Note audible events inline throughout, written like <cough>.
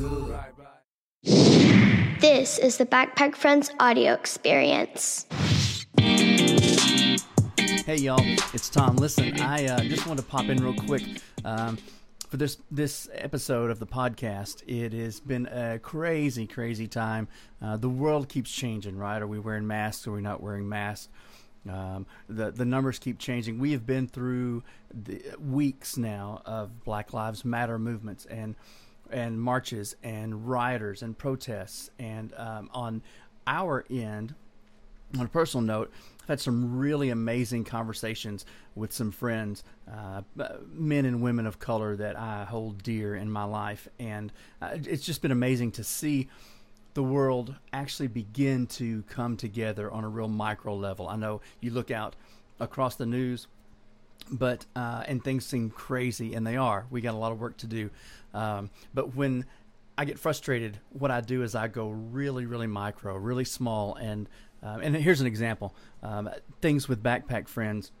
good. This is the Backpack Friends audio experience. Hey y'all, it's Tom. Listen, I uh, just want to pop in real quick um, for this this episode of the podcast. It has been a crazy, crazy time. Uh, the world keeps changing, right? Are we wearing masks? Are we not wearing masks? Um, the the numbers keep changing. We have been through the weeks now of Black Lives Matter movements and and marches and rioters and protests. And um, on our end, on a personal note, I've had some really amazing conversations with some friends, uh, men and women of color that I hold dear in my life, and uh, it's just been amazing to see the world actually begin to come together on a real micro level. I know you look out across the news, but uh, and things seem crazy, and they are. We got a lot of work to do, um, but when I get frustrated, what I do is I go really, really micro, really small, and uh, and here's an example: um, things with backpack friends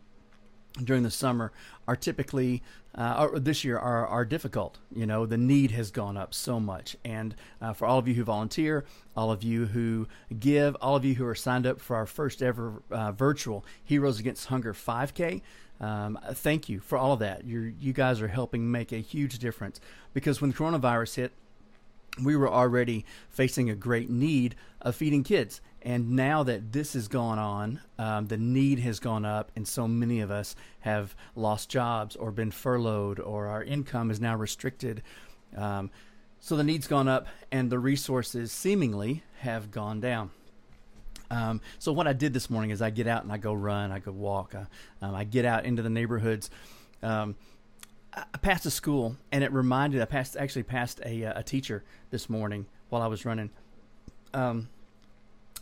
during the summer are typically uh, or this year are, are difficult. You know, the need has gone up so much. And uh, for all of you who volunteer, all of you who give, all of you who are signed up for our first ever uh, virtual Heroes Against Hunger 5K, um, thank you for all of that. you you guys are helping make a huge difference because when the coronavirus hit, we were already facing a great need of feeding kids. And now that this has gone on, um, the need has gone up, and so many of us have lost jobs or been furloughed, or our income is now restricted. Um, so the need's gone up, and the resources seemingly have gone down. Um, so what I did this morning is I get out and I go run, I go walk, I, um, I get out into the neighborhoods. Um, I passed a school, and it reminded I passed actually passed a uh, a teacher this morning while I was running.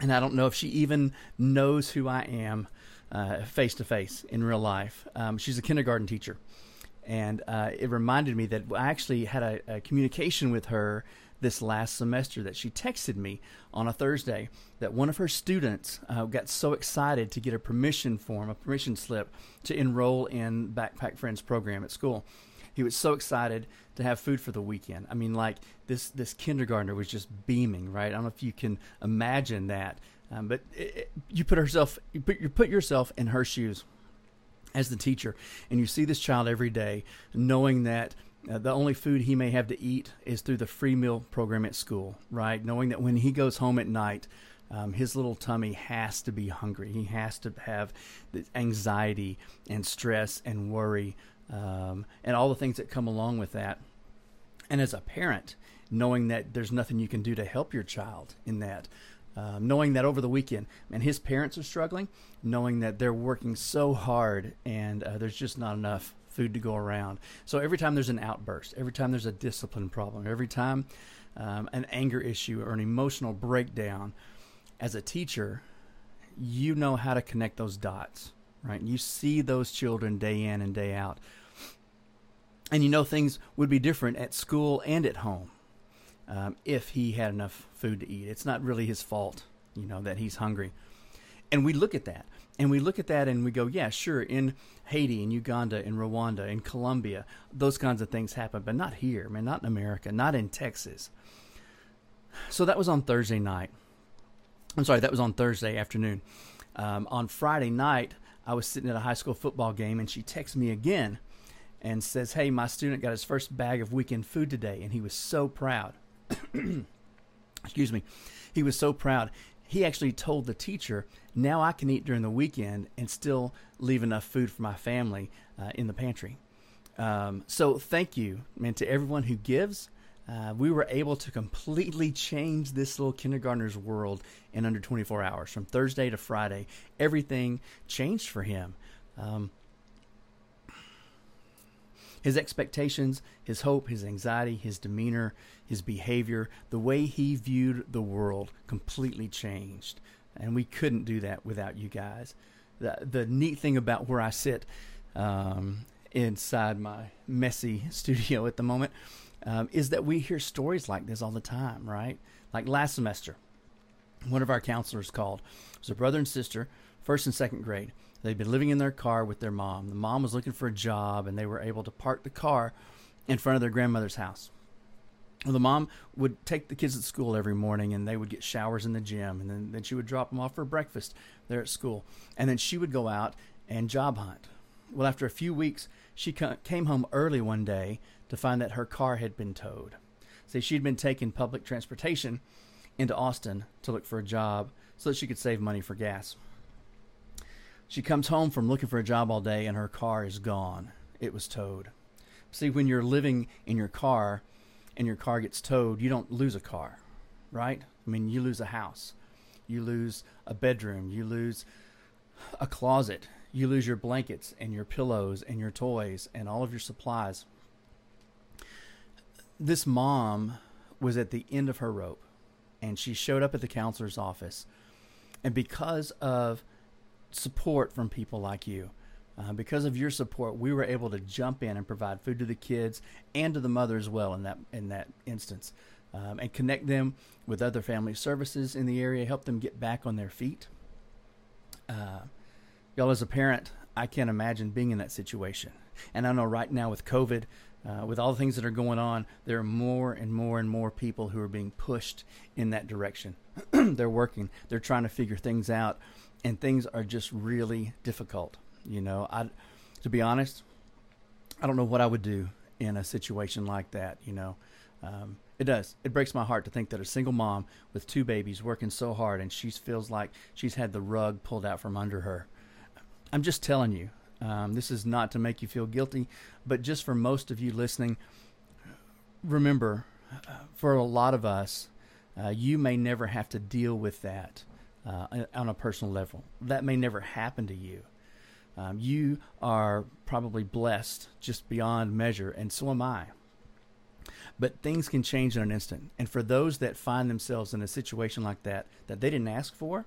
And I don't know if she even knows who I am face to face in real life. Um, she's a kindergarten teacher, and uh, it reminded me that I actually had a, a, communication with her this last semester that she texted me on a Thursday that one of her students uh, got so excited to get a permission form, a permission slip to enroll in Backpack Friends program at school he was so excited to have food for the weekend. I mean, like this this kindergartner was just beaming, right? I don't know if you can imagine that, um, but it, it, you put herself you put you put yourself in her shoes as the teacher, and you see this child every day, knowing that. Uh, the only food he may have to eat is through the free meal program at school, right? Knowing that when he goes home at night, um, his little tummy has to be hungry. He has to have the anxiety and stress and worry um, and all the things that come along with that. And as a parent, knowing that there's nothing you can do to help your child in that, um, knowing that over the weekend, and his parents are struggling, knowing that they're working so hard and uh, there's just not enough food to go around. So every time there's an outburst, every time there's a discipline problem, every time um, an anger issue or an emotional breakdown, as a teacher, you know how to connect those dots, right? You see those children day in and day out and you know things would be different at school and at home um, if he had enough food to eat. It's not really his fault, you know, that he's hungry. And we look at that, and we look at that, and we go, yeah, sure, in Haiti, in Uganda, in Rwanda, in Colombia, those kinds of things happen, but not here, man, not in America, not in Texas. So that was on Thursday night. I'm sorry, that was on Thursday afternoon. Um, on Friday night, I was sitting at a high school football game, and she texted me again and says, Hey, my student got his first bag of weekend food today, and he was so proud. <clears throat> Excuse me. He was so proud. He actually told the teacher, Now I can eat during the weekend and still leave enough food for my family uh, in the pantry. Um, so thank you, man, to everyone who gives. Uh, we were able to completely change this little kindergartner's world in under 24 hours. From Thursday to Friday, everything changed for him. Um, his expectations, his hope, his anxiety, his demeanor, his behavior, the way he viewed the world completely changed. And we couldn't do that without you guys. The, the neat thing about where I sit um, inside my messy <laughs> studio at the moment um, is that we hear stories like this all the time, right? Like last semester, one of our counselors called. It was a brother and sister, first and second grade They'd been living in their car with their mom. The mom was looking for a job, and they were able to park the car in front of their grandmother's house. Well, the mom would take the kids to school every morning and they would get showers in the gym. And then, then she would drop them off for breakfast there at school. And then she would go out and job hunt. Well, after a few weeks, she came home early one day to find that her car had been towed. See, she'd been taking public transportation into Austin to look for a job so that she could save money for gas. She comes home from looking for a job all day and her car is gone. It was towed. See, when you're living in your car and your car gets towed, you don't lose a car, right? I mean, you lose a house, you lose a bedroom, you lose a closet, you lose your blankets and your pillows and your toys and all of your supplies. This mom was at the end of her rope and she showed up at the counselor's office. And because of support from people like you, uh, because of your support, we were able to jump in and provide food to the kids and to the mother as well in that in that instance, um, and connect them with other family services in the area, help them get back on their feet. Uh, y'all, as a parent, I can't imagine being in that situation. And I know right now with COVID, uh, with all the things that are going on, there are more and more and more people who are being pushed in that direction. <clears throat> they're working, they're trying to figure things out, and things are just really difficult. You know, I, to be honest, I don't know what I would do in a situation like that. You know, um, it does. It breaks my heart to think that a single mom with two babies working so hard and she feels like she's had the rug pulled out from under her. I'm just telling you, um, this is not to make you feel guilty, but just for most of you listening, remember, uh, for a lot of us, uh, you may never have to deal with that uh, on a personal level. That may never happen to you. Um, you are probably blessed just beyond measure, and so am I. But things can change in an instant. And for those that find themselves in a situation like that, that they didn't ask for,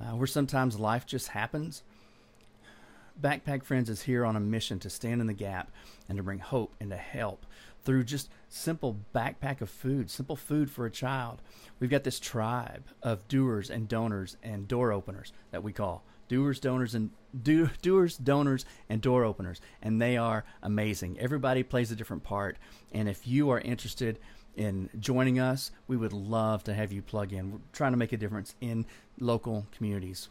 uh, where sometimes life just happens, Backpack Friends is here on a mission to stand in the gap and to bring hope and to help through just simple backpack of food, simple food for a child. We've got this tribe of doers and donors and door openers that we call doers, donors, and do, <laughs> doers, donors, and door openers, and they are amazing. Everybody plays a different part, and if you are interested in joining us, we would love to have you plug in. We're trying to make a difference in local communities.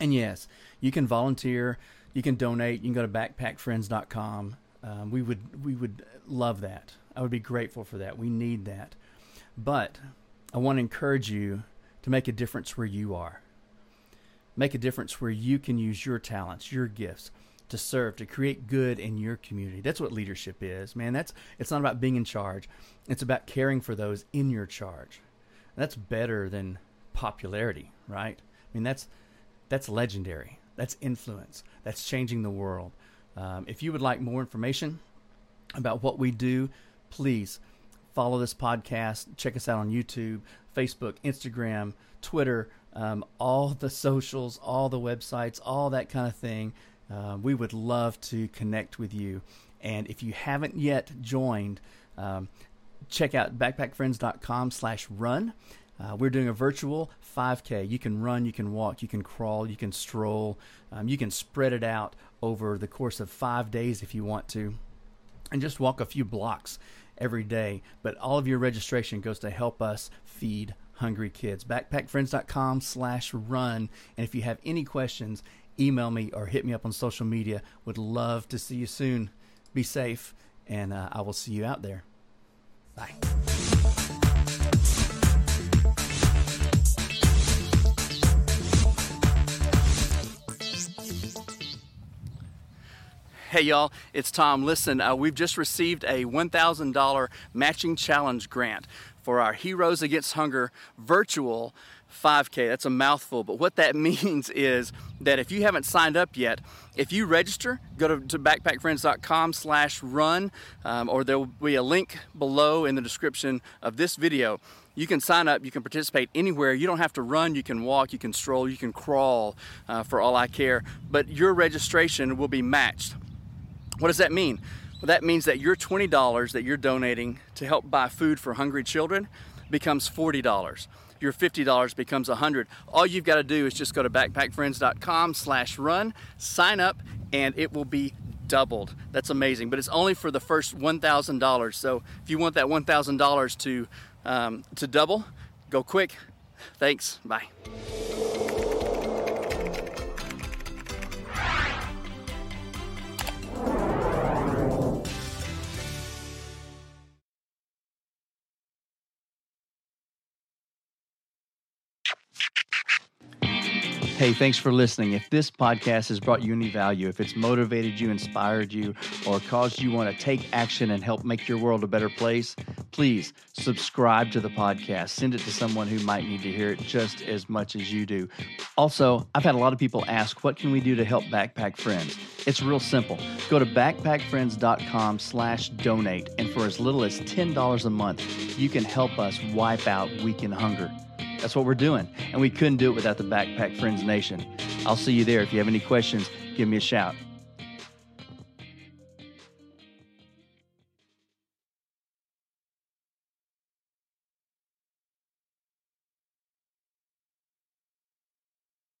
And yes, you can volunteer, you can donate, you can go to backpackfriends.com. Um, we would we would love that. I would be grateful for that. We need that. But I want to encourage you to make a difference where you are. Make a difference where you can use your talents, your gifts to serve, to create good in your community. That's what leadership is, man. That's it's not about being in charge. It's about caring for those in your charge. that's better than popularity, right? I mean, that's that's legendary. That's influence. That's changing the world. Um, if you would like more information about what we do, please follow this podcast. Check us out on YouTube, Facebook, Instagram, Twitter, um, all the socials, all the websites, all that kind of thing. Uh, we would love to connect with you. And if you haven't yet joined, um, check out backpackfriends.com slash run. Uh, we're doing a virtual 5K. You can run, you can walk, you can crawl, you can stroll. Um, you can spread it out over the course of five days if you want to, and just walk a few blocks every day. But all of your registration goes to help us feed hungry kids. Backpackfriends.com slash run. And if you have any questions, email me or hit me up on social media. Would love to see you soon. Be safe, and uh, I will see you out there. Hey, y'all, it's Tom. Listen, uh, we've just received a $1,000 matching challenge grant for our Heroes Against Hunger virtual 5K. That's a mouthful, but what that <laughs> means is that if you haven't signed up yet, if you register, go to, to backpackfriends.com slash run, um, or there will be a link below in the description of this video. You can sign up, you can participate anywhere. You don't have to run, you can walk, you can stroll, you can crawl uh, for all I care, but your registration will be matched. What does that mean? Well, that means that your $20 that you're donating to help buy food for hungry children becomes $40. Your $50 becomes 100. All you've got to do is just go to backpackfriends.com slash run, sign up, and it will be doubled. That's amazing. But it's only for the first $1,000. So if you want that $1,000 to um, to double, go quick. Thanks. Bye. Hey, thanks for listening. If this podcast has brought you any value, if it's motivated you, inspired you, or caused you want to take action and help make your world a better place, please subscribe to the podcast. Send it to someone who might need to hear it just as much as you do. Also, I've had a lot of people ask, what can we do to help Backpack Friends? It's real simple. Go to backpackfriends.com slash donate, and for as little as $10 a month, you can help us wipe out weekend hunger. That's what we're doing. And we couldn't do it without the Backpack Friends Nation. I'll see you there. If you have any questions, give me a shout.